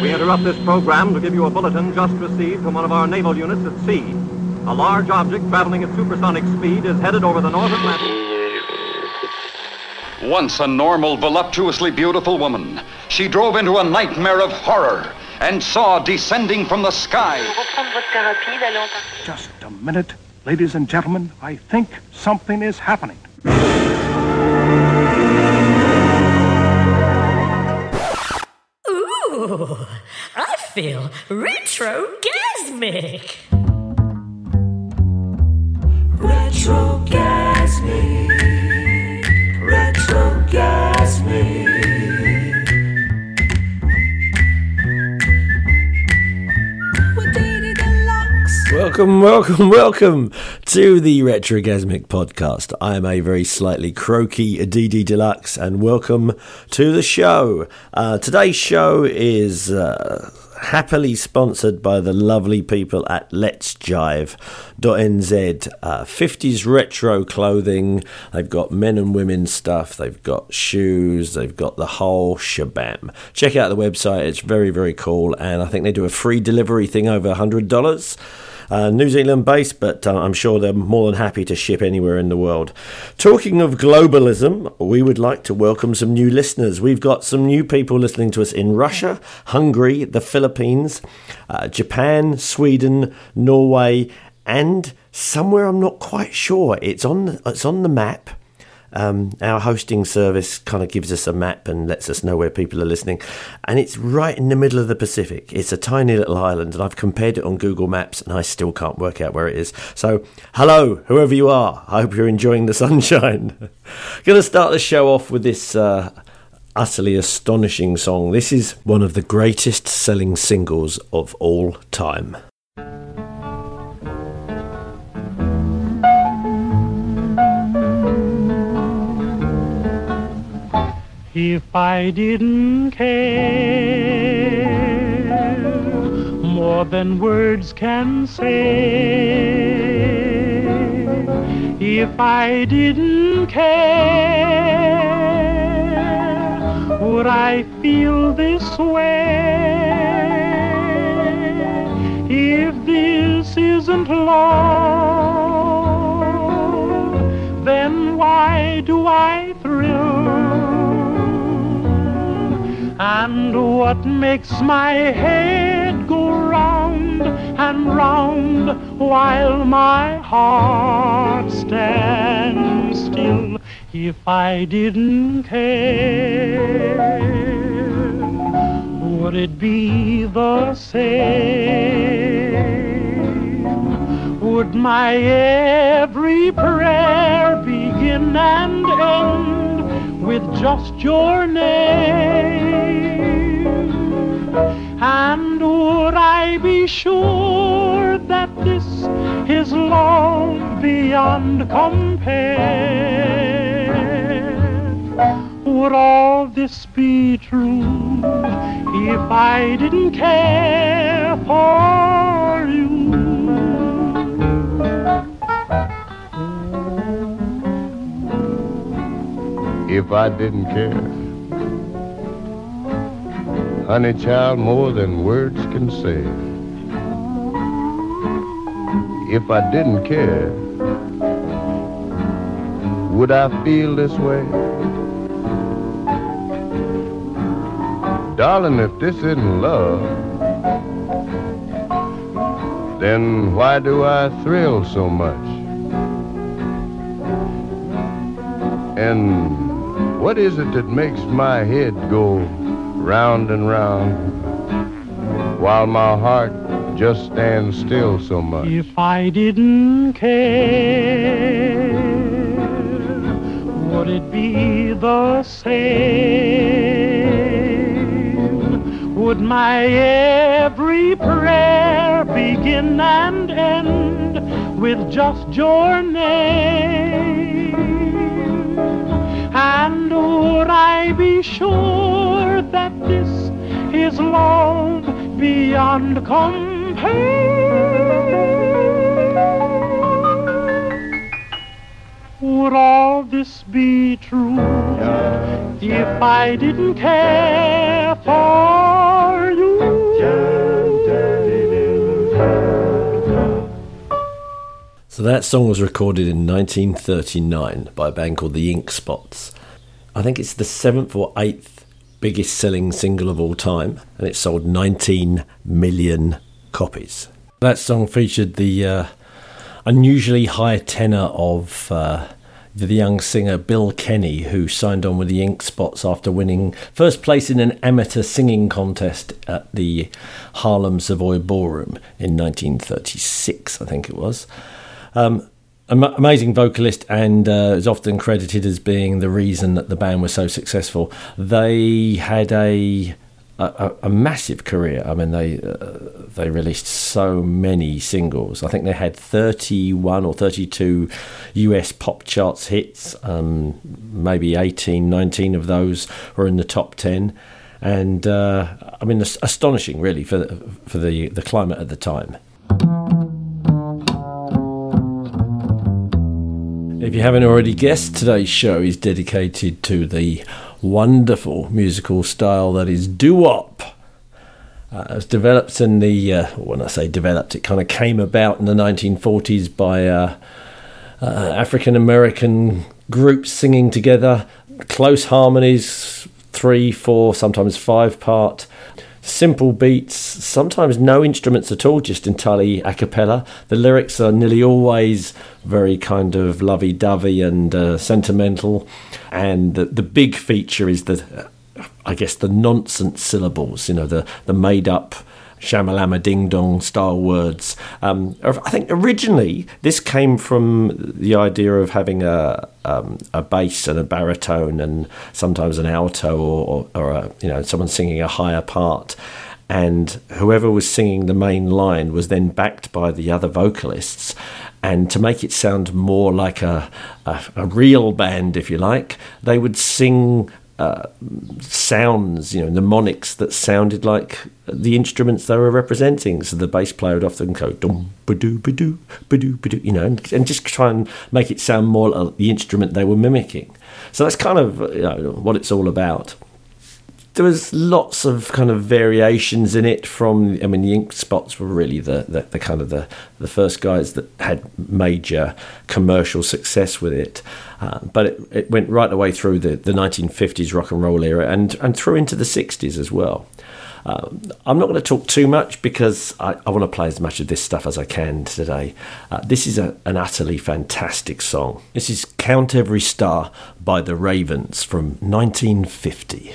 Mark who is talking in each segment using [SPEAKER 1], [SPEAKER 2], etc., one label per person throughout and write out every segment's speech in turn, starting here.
[SPEAKER 1] We interrupt this program to give you a bulletin just received from one of our naval units at sea. A large object traveling at supersonic speed is headed over the North Atlantic.
[SPEAKER 2] Once a normal, voluptuously beautiful woman, she drove into a nightmare of horror and saw descending from the sky.
[SPEAKER 3] Just a minute, ladies and gentlemen. I think something is happening.
[SPEAKER 4] I feel retrogasmic.
[SPEAKER 5] Retrogasmic.
[SPEAKER 6] Welcome, welcome, welcome to the Retrogasmic podcast. I am a very slightly croaky DD Deluxe, and welcome to the show. Uh, today's show is uh, happily sponsored by the lovely people at Let's Jive.nz. Uh, 50s retro clothing. They've got men and women stuff. They've got shoes. They've got the whole shabam. Check out the website. It's very, very cool. And I think they do a free delivery thing over $100 uh, New Zealand based, but uh, I'm sure they're more than happy to ship anywhere in the world. Talking of globalism, we would like to welcome some new listeners. We've got some new people listening to us in Russia, Hungary, the Philippines, uh, Japan, Sweden, Norway, and somewhere I'm not quite sure. It's on it's on the map. Um, our hosting service kind of gives us a map and lets us know where people are listening. And it's right in the middle of the Pacific. It's a tiny little island, and I've compared it on Google Maps, and I still can't work out where it is. So, hello, whoever you are. I hope you're enjoying the sunshine. Going to start the show off with this. Uh, utterly astonishing song. This is one of the greatest selling singles of all time.
[SPEAKER 7] If I didn't care more than words can say, if I didn't care, would I feel this way? If this isn't love, then why do I thrill? And what makes my head go round and round while my heart stands still if I didn't care? Would it be the same? Would my every prayer begin and end? With just your name? And would I be sure that this is love beyond compare? Would all this be true if I didn't care for you?
[SPEAKER 8] If I didn't care. Honey child, more than words can say. If I didn't care, would I feel this way? Darling, if this isn't love, then why do I thrill so much? And what is it that makes my head go round and round while my heart just stands still so much?
[SPEAKER 7] If I didn't care, would it be the same? Would my every prayer begin and end with just your name? would I be sure that this is love beyond compare? Would all this be true if I didn't care for you?
[SPEAKER 6] So that song was recorded in 1939 by a band called the Ink Spots, I think it's the seventh or eighth biggest selling single of all time, and it sold 19 million copies. That song featured the uh, unusually high tenor of uh, the young singer Bill Kenny, who signed on with the Ink Spots after winning first place in an amateur singing contest at the Harlem Savoy Ballroom in 1936, I think it was. Um, amazing vocalist and uh, is often credited as being the reason that the band was so successful. They had a a, a massive career. I mean, they uh, they released so many singles. I think they had 31 or 32 US pop charts hits. Um, maybe 18, 19 of those were in the top 10. And uh, I mean, astonishing, really, for for the the climate at the time. If you haven't already guessed, today's show is dedicated to the wonderful musical style that is doo-wop. Uh, it was developed in the, uh, when I say developed, it kind of came about in the 1940s by uh, uh, African American groups singing together, close harmonies, three, four, sometimes five part, simple beats, sometimes no instruments at all, just entirely a cappella. The lyrics are nearly always very kind of lovey dovey and uh, sentimental, and the, the big feature is the, I guess, the nonsense syllables, you know, the, the made up shamalama ding dong style words. Um, I think originally this came from the idea of having a um, a bass and a baritone and sometimes an alto or, or, a, you know someone singing a higher part. And whoever was singing the main line was then backed by the other vocalists. And to make it sound more like a, a, a real band, if you like, they would sing uh, sounds, you know, mnemonics that sounded like the instruments they were representing. So the bass player would often go dum ba doo ba doo ba doo ba doo, you know, and, and just try and make it sound more like the instrument they were mimicking. So that's kind of you know, what it's all about. There was lots of kind of variations in it. From I mean, the Ink Spots were really the, the, the kind of the, the first guys that had major commercial success with it. Uh, but it, it went right the way through the, the 1950s rock and roll era and, and through into the 60s as well. Uh, I'm not going to talk too much because I, I want to play as much of this stuff as I can today. Uh, this is a, an utterly fantastic song. This is Count Every Star by the Ravens from 1950.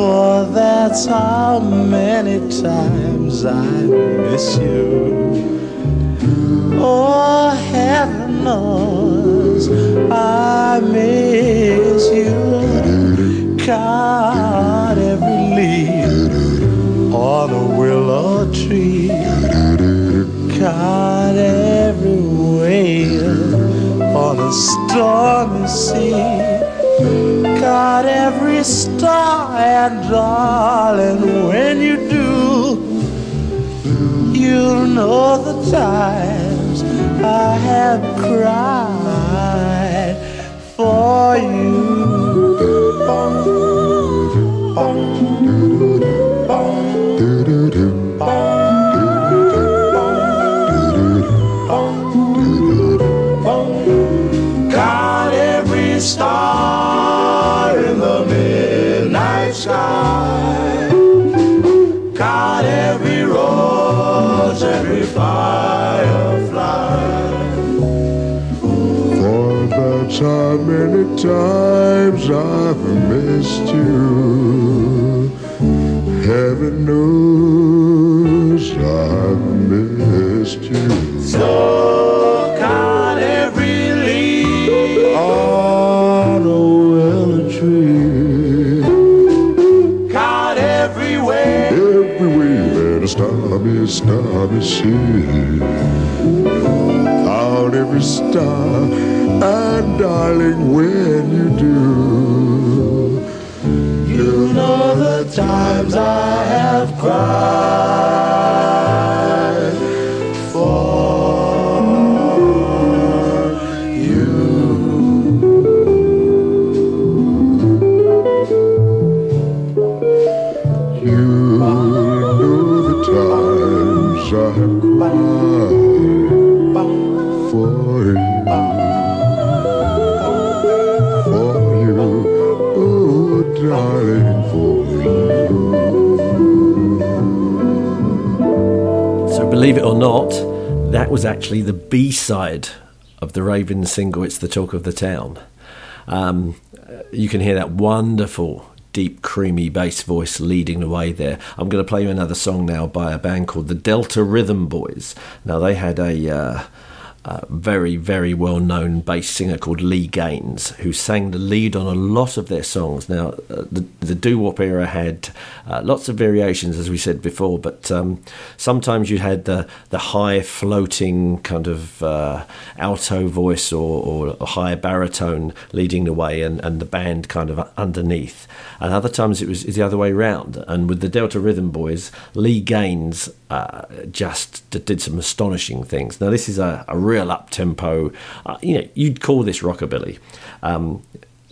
[SPEAKER 9] For that's how many times I miss you. Oh, heaven knows I miss you. Count every leaf on a willow tree. Count every wave on a stormy sea. And darling, when you do, you'll know the times I have cried for you.
[SPEAKER 10] Many
[SPEAKER 6] or not, that was actually the B side of the Raven single, It's the Talk of the Town. Um, you can hear that wonderful, deep, creamy bass voice leading the way there. I'm going to play you another song now by a band called the Delta Rhythm Boys. Now, they had a. Uh, uh, very, very well known bass singer called Lee Gaines, who sang the lead on a lot of their songs. Now, uh, the, the doo wop era had uh, lots of variations, as we said before, but um, sometimes you had the, the high floating kind of uh, alto voice or, or a high baritone leading the way and, and the band kind of underneath. And other times it was the other way round. And with the Delta Rhythm Boys, Lee Gaines uh, just did some astonishing things. Now, this is a, a real up tempo, uh, you know, you'd call this rockabilly. Um,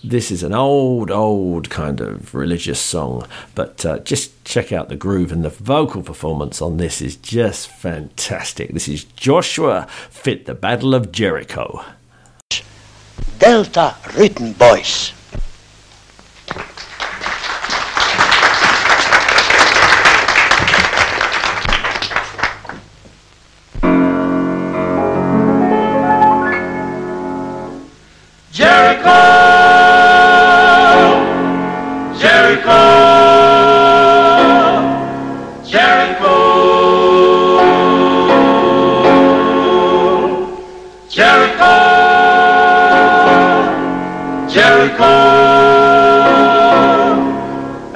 [SPEAKER 6] this is an old, old kind of religious song, but uh, just check out the groove and the vocal performance on this is just fantastic. This is Joshua Fit the Battle of Jericho.
[SPEAKER 9] Delta Rhythm Boys.
[SPEAKER 10] Jericho,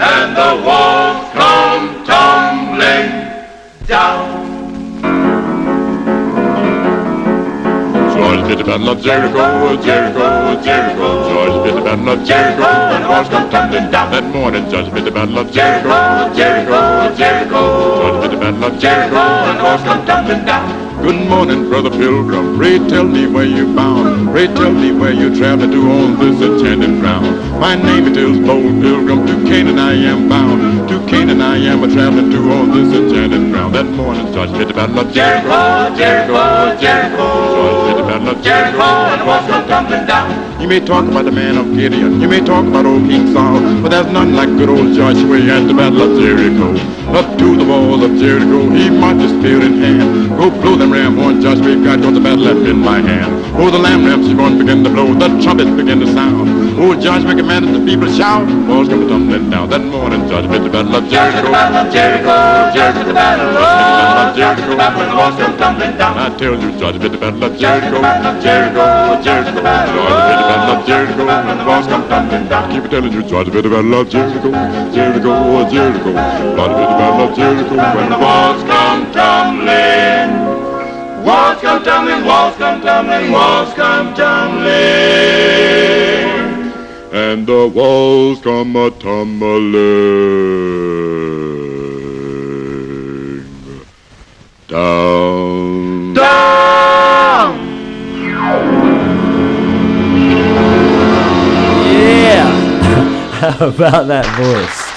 [SPEAKER 10] and the walls come tumbling down.
[SPEAKER 11] George bit the battle of Jericho, Jericho, Jericho. George bit the battle of Jericho, and walls come tumbling down. That morning, George bit the battle of Jericho, Jericho, Jericho. George bit the battle of Jericho, and walls come tumbling down. Good morning, brother pilgrim. Pray tell me where you're bound. Pray tell me where you're traveling to on this enchanted ground. My name it is bold pilgrim. To Canaan I am bound. To Canaan I am a traveling to on this enchanted ground. That morning, George bit the battle of Jericho, Jericho, Jericho. George bit the battle of Jericho, and the walls come tumbling down. You may talk about the man of Gideon. You may talk about old King Saul. But there's none like good old Joshua at the battle of Jericho. Up to the walls of Jericho, he marches spear in hand. Go blow them ram horn, Joshua God, cause the battle left in my hand. Oh, the lamb ramps is going to begin to blow, the trumpets begin to sound. Oh, Joshua commanded the people to shout, walls come tumbling down. That morning, Joshua the battle of Jericho.
[SPEAKER 10] the battle of Jericho, Jericho the battle of Jericho, the battle, and the walls come tumbling down.
[SPEAKER 11] I tell you, Joshua the battle of
[SPEAKER 10] Jericho,
[SPEAKER 11] Jericho.
[SPEAKER 10] Battle of Jericho, Jericho the battle
[SPEAKER 11] George the battle of Jericho,
[SPEAKER 10] and the walls come tumbling down.
[SPEAKER 11] Keep telling you, George the battle of Jericho, Jericho, Jericho. George the battle of Jericho, when the walls come tumbling.
[SPEAKER 10] Walls come tumbling, walls come tumbling, walls come tumbling.
[SPEAKER 11] and the walls come a tumbling
[SPEAKER 6] about that voice?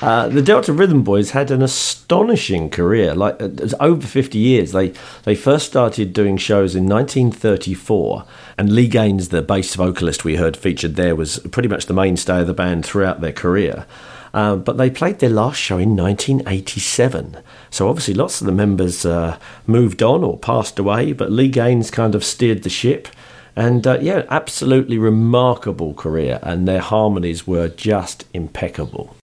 [SPEAKER 6] Uh, the Delta Rhythm Boys had an astonishing career, like uh, over 50 years. They they first started doing shows in 1934, and Lee Gaines, the bass vocalist we heard featured there, was pretty much the mainstay of the band throughout their career. Uh, but they played their last show in 1987. So obviously, lots of the members uh, moved on or passed away, but Lee Gaines kind of steered the ship. And uh, yeah, absolutely remarkable career, and their harmonies were just impeccable.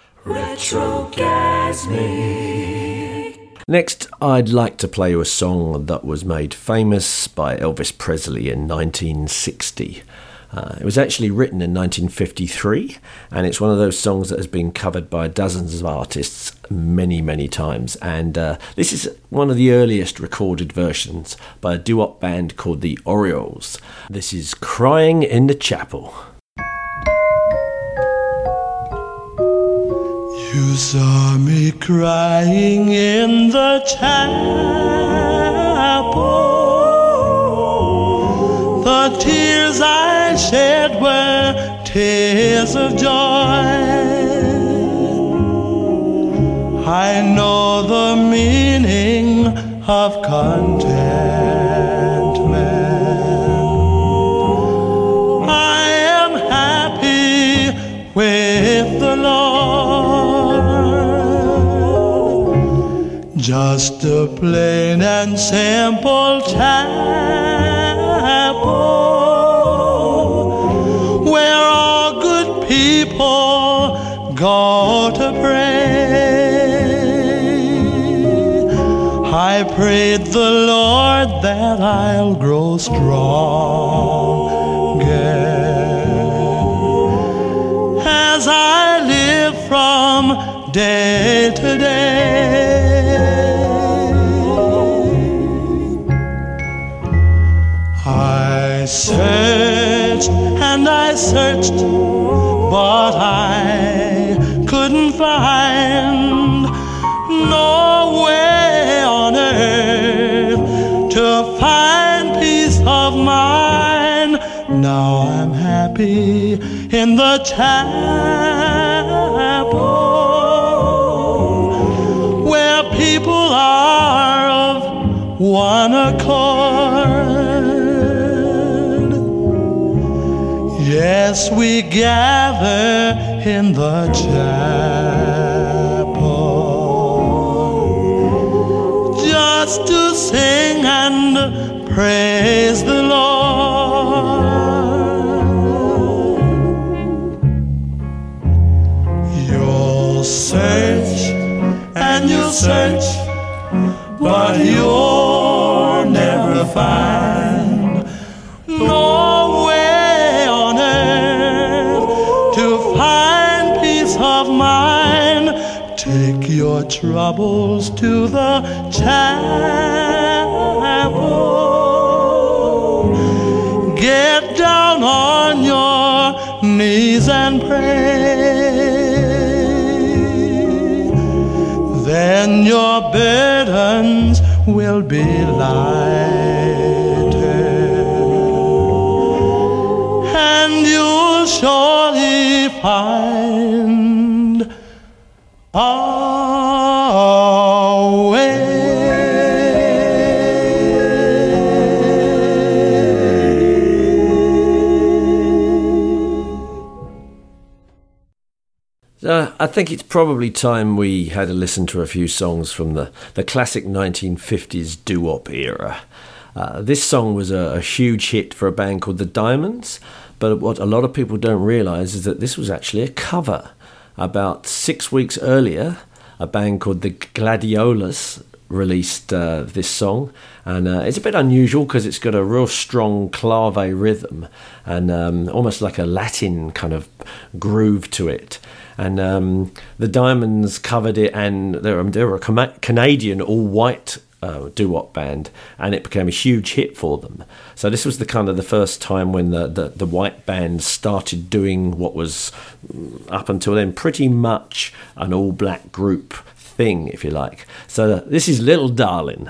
[SPEAKER 6] Next, I'd like to play you a song that was made famous by Elvis Presley in 1960. Uh, it was actually written in 1953, and it's one of those songs that has been covered by dozens of artists many, many times. And uh, this is one of the earliest recorded versions by a doo wop band called the Orioles. This is Crying in the Chapel.
[SPEAKER 9] You saw me crying in the chapel. The tears I shed were tears of joy. I know the meaning of contentment. I am happy with the Lord. Just a plain and simple chapel I prayed the Lord that I'll grow strong as I live from day to day. Searched and I searched, but I couldn't find no way on earth to find peace of mind. Now I'm happy in the chapel Yes, we gather in the chapel just to sing and praise the Lord. You'll search and you'll search, but you'll never find Troubles to the chapel. Get down on your knees and pray. Then your burdens will be lighter. And you'll surely find
[SPEAKER 6] I think it's probably time we had a listen to a few songs from the, the classic 1950s doo wop era. Uh, this song was a, a huge hit for a band called The Diamonds, but what a lot of people don't realise is that this was actually a cover. About six weeks earlier, a band called the Gladiolas released uh, this song, and uh, it's a bit unusual because it's got a real strong clave rhythm and um, almost like a Latin kind of groove to it. And um, the Diamonds covered it, and they're, they're a Canadian all-white uh, doo-wop band, and it became a huge hit for them. So this was the kind of the first time when the, the, the white band started doing what was mm, up until then pretty much an all-black group thing, if you like. So this is Little Darling.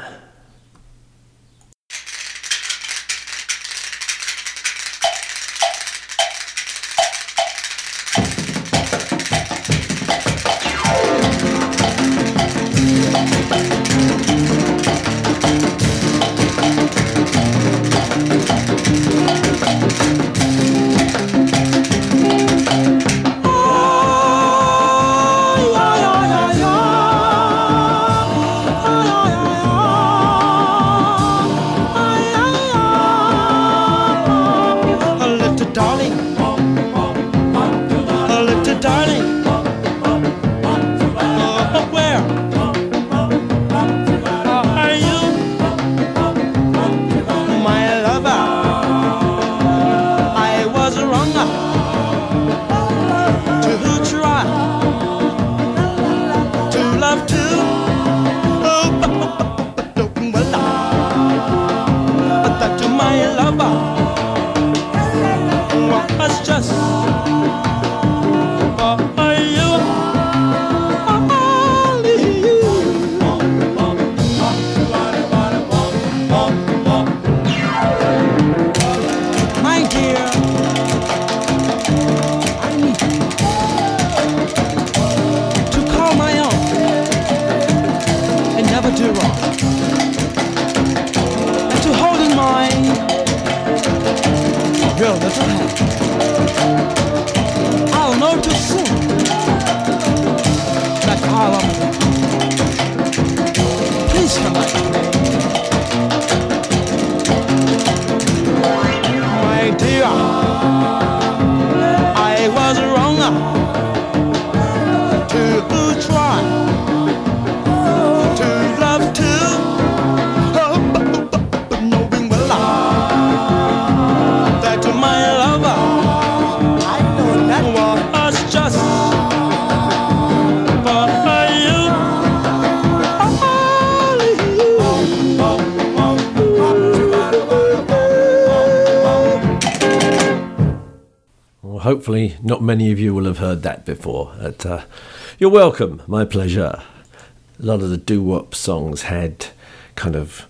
[SPEAKER 6] Hopefully, not many of you will have heard that before. But, uh, you're welcome. My pleasure. A lot of the doo wop songs had kind of,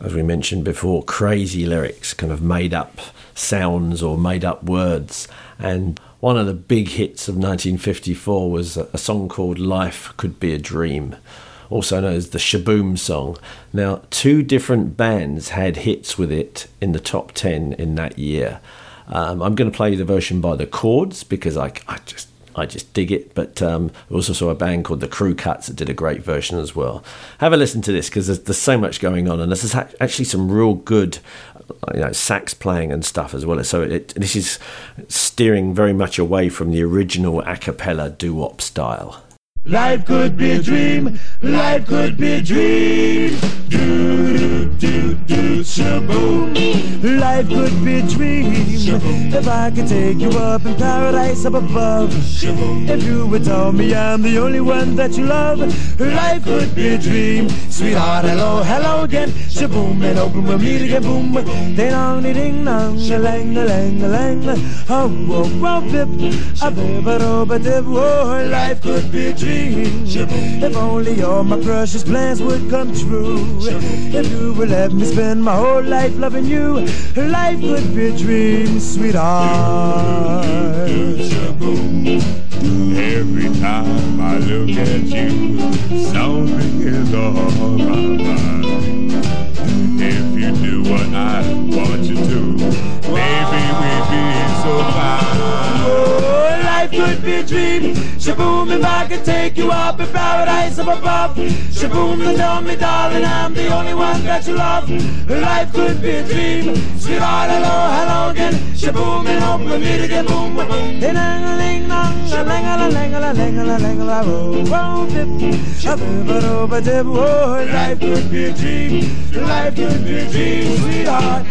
[SPEAKER 6] as we mentioned before, crazy lyrics, kind of made up sounds or made up words. And one of the big hits of 1954 was a song called Life Could Be a Dream, also known as the Shaboom song. Now, two different bands had hits with it in the top 10 in that year. Um, I'm going to play the version by the Chords because I, I just I just dig it. But um, I also saw a band called the Crew Cuts that did a great version as well. Have a listen to this because there's, there's, so much going on, and this there's actually some real good you know, sax playing and stuff as well. So it, this is steering very much away from the original a cappella doo wop style.
[SPEAKER 9] Life could be a dream, life could be a dream. Do, do, do, do, shaboom. Life could be a dream. If I could take you up in paradise up above. If you would tell me I'm the only one that you love. Life could be a dream. Sweetheart, hello, hello again. Shaboom, and open me to get boom. Ding dong, ding dong, a lang, a lang, a lang. Oh, oh, oh, bip. A bip, a dip. Oh, life could be a dream. If only all my precious plans would come true. If you would let me spend my whole life loving you, life would be a dream, sweetheart.
[SPEAKER 12] Every time I look at you, something is on
[SPEAKER 9] a dream. Shaboom, if I could take you up in paradise up above. Shaboom, and tell me, darling, I'm the only one that you love. Life could be a dream. Sweetheart, hello, hello again. Shaboom, and hope we meet again. Boom, boom, boom. Ding, ding, ding, dong, a lang, a a a a. A a a life could be a dream. Life could be a dream, sweetheart.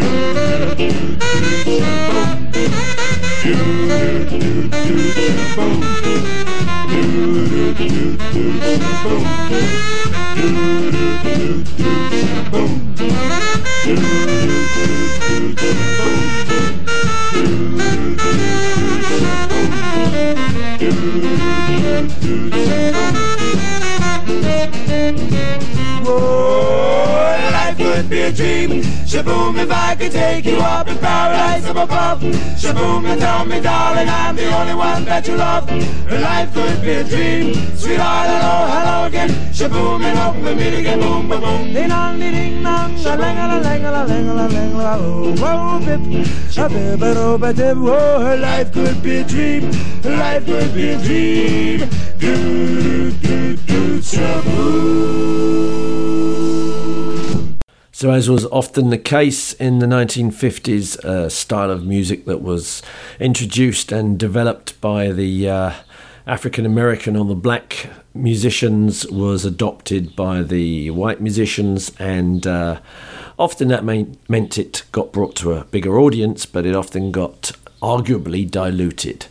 [SPEAKER 9] Whoa, a dream. Shaboom, if I could take you up in paradise up above. Shaboom, and tell me, darling, I'm the only one that you love. Life could be a dream. Sweetheart, hello, hello again. Shaboom, and hope we meet again. Boom, boom, boom. Ding dong, ding dong, a lang, a lang, a lang, a lang, a oh, whoa, bip, a bip, a do, a dip. Oh, life could be a dream. Life could be a dream. Do, do, do, shaboom.
[SPEAKER 6] So, as was often the case in the 1950s, a style of music that was introduced and developed by the uh, African American or the black musicians was adopted by the white musicians, and uh, often that mean, meant it got brought to a bigger audience, but it often got arguably diluted.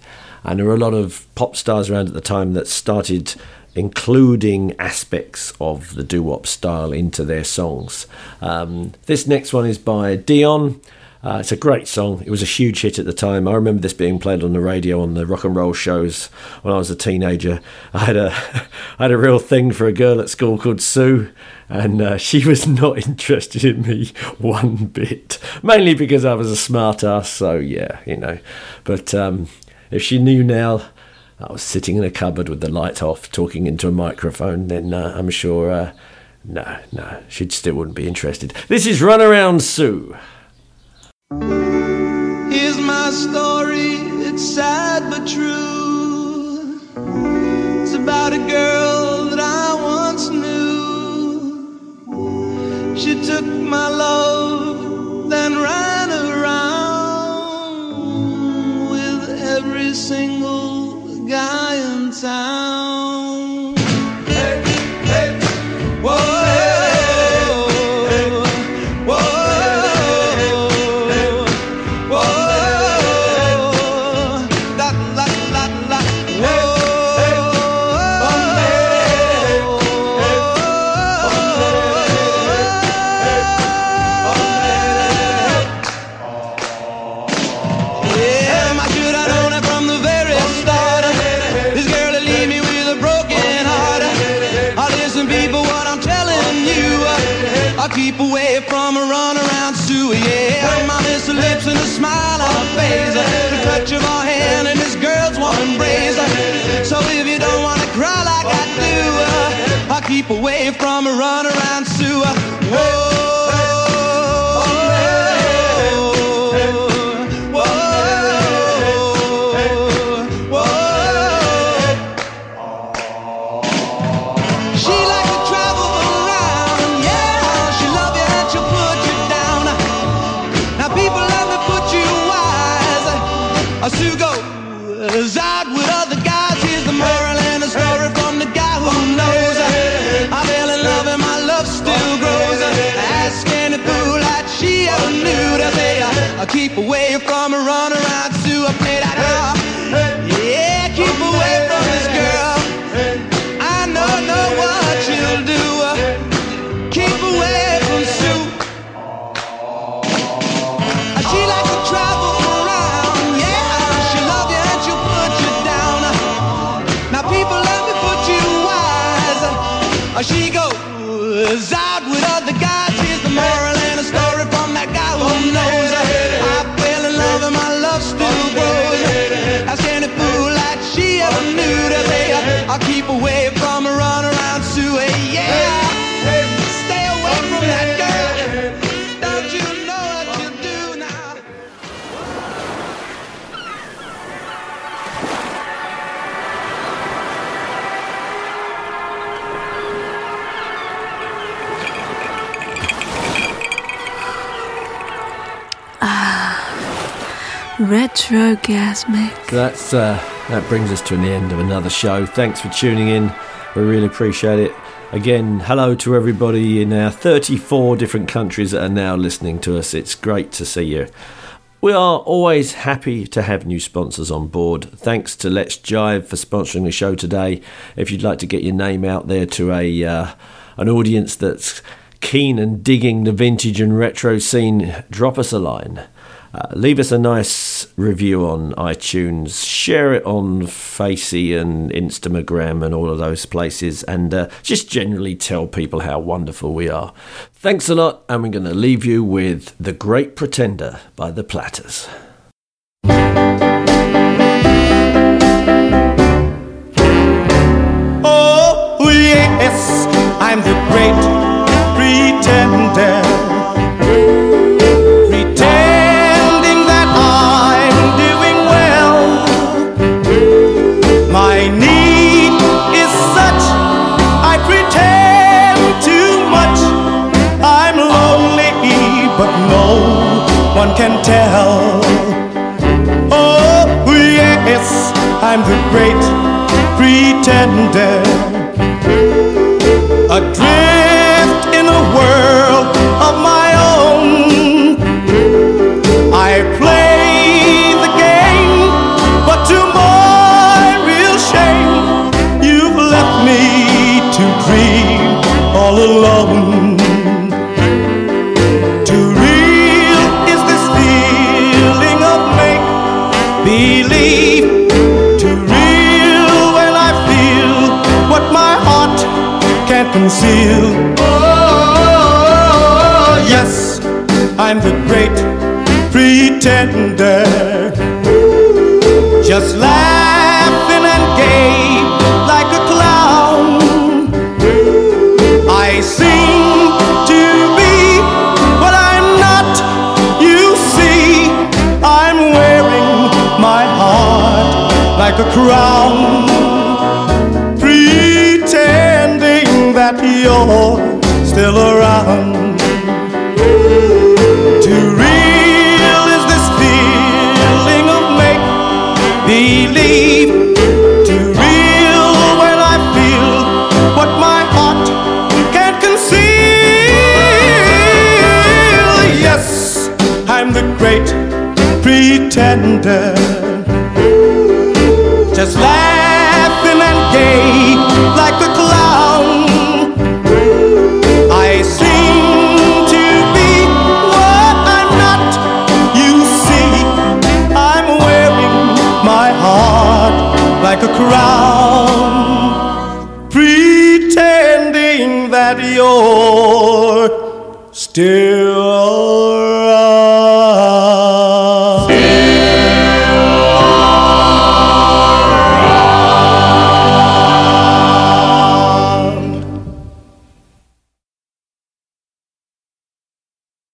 [SPEAKER 6] And there were a lot of pop stars around at the time that started including aspects of the doo wop style into their songs. Um, this next one is by Dion. Uh, it's a great song. It was a huge hit at the time. I remember this being played on the radio on the rock and roll shows when I was a teenager. I had a I had a real thing for a girl at school called Sue, and uh, she was not interested in me one bit. Mainly because I was a smart ass. So yeah, you know. But um, if she knew now I was sitting in a cupboard with the light off, talking into a microphone, then uh, I'm sure, uh, no, no, she still wouldn't be interested. This is Run Around Sue.
[SPEAKER 13] Here's my story, it's sad but true. It's about a girl that I once knew. She took my love,
[SPEAKER 14] Retrogasmic.
[SPEAKER 6] That's uh, that brings us to the end of another show. Thanks for tuning in. We really appreciate it. Again, hello to everybody in our 34 different countries that are now listening to us. It's great to see you. We are always happy to have new sponsors on board. Thanks to Let's Jive for sponsoring the show today. If you'd like to get your name out there to a uh, an audience that's keen and digging the vintage and retro scene, drop us a line. Uh, leave us a nice review on iTunes. Share it on Facey and Instagram and all of those places. And uh, just generally tell people how wonderful we are. Thanks a lot. And we're going to leave you with The Great Pretender by The Platters.
[SPEAKER 15] I'm the great pretender. Adrift conceal. Oh, yes, I'm the great pretender. Just laughing and gay like a clown. I seem to be what I'm not. You see, I'm wearing my heart like a crown, you're still around. Too real is this feeling of make believe. Too real when I feel what my heart can't conceal. Yes, I'm the great pretender. Just laughing and gay like the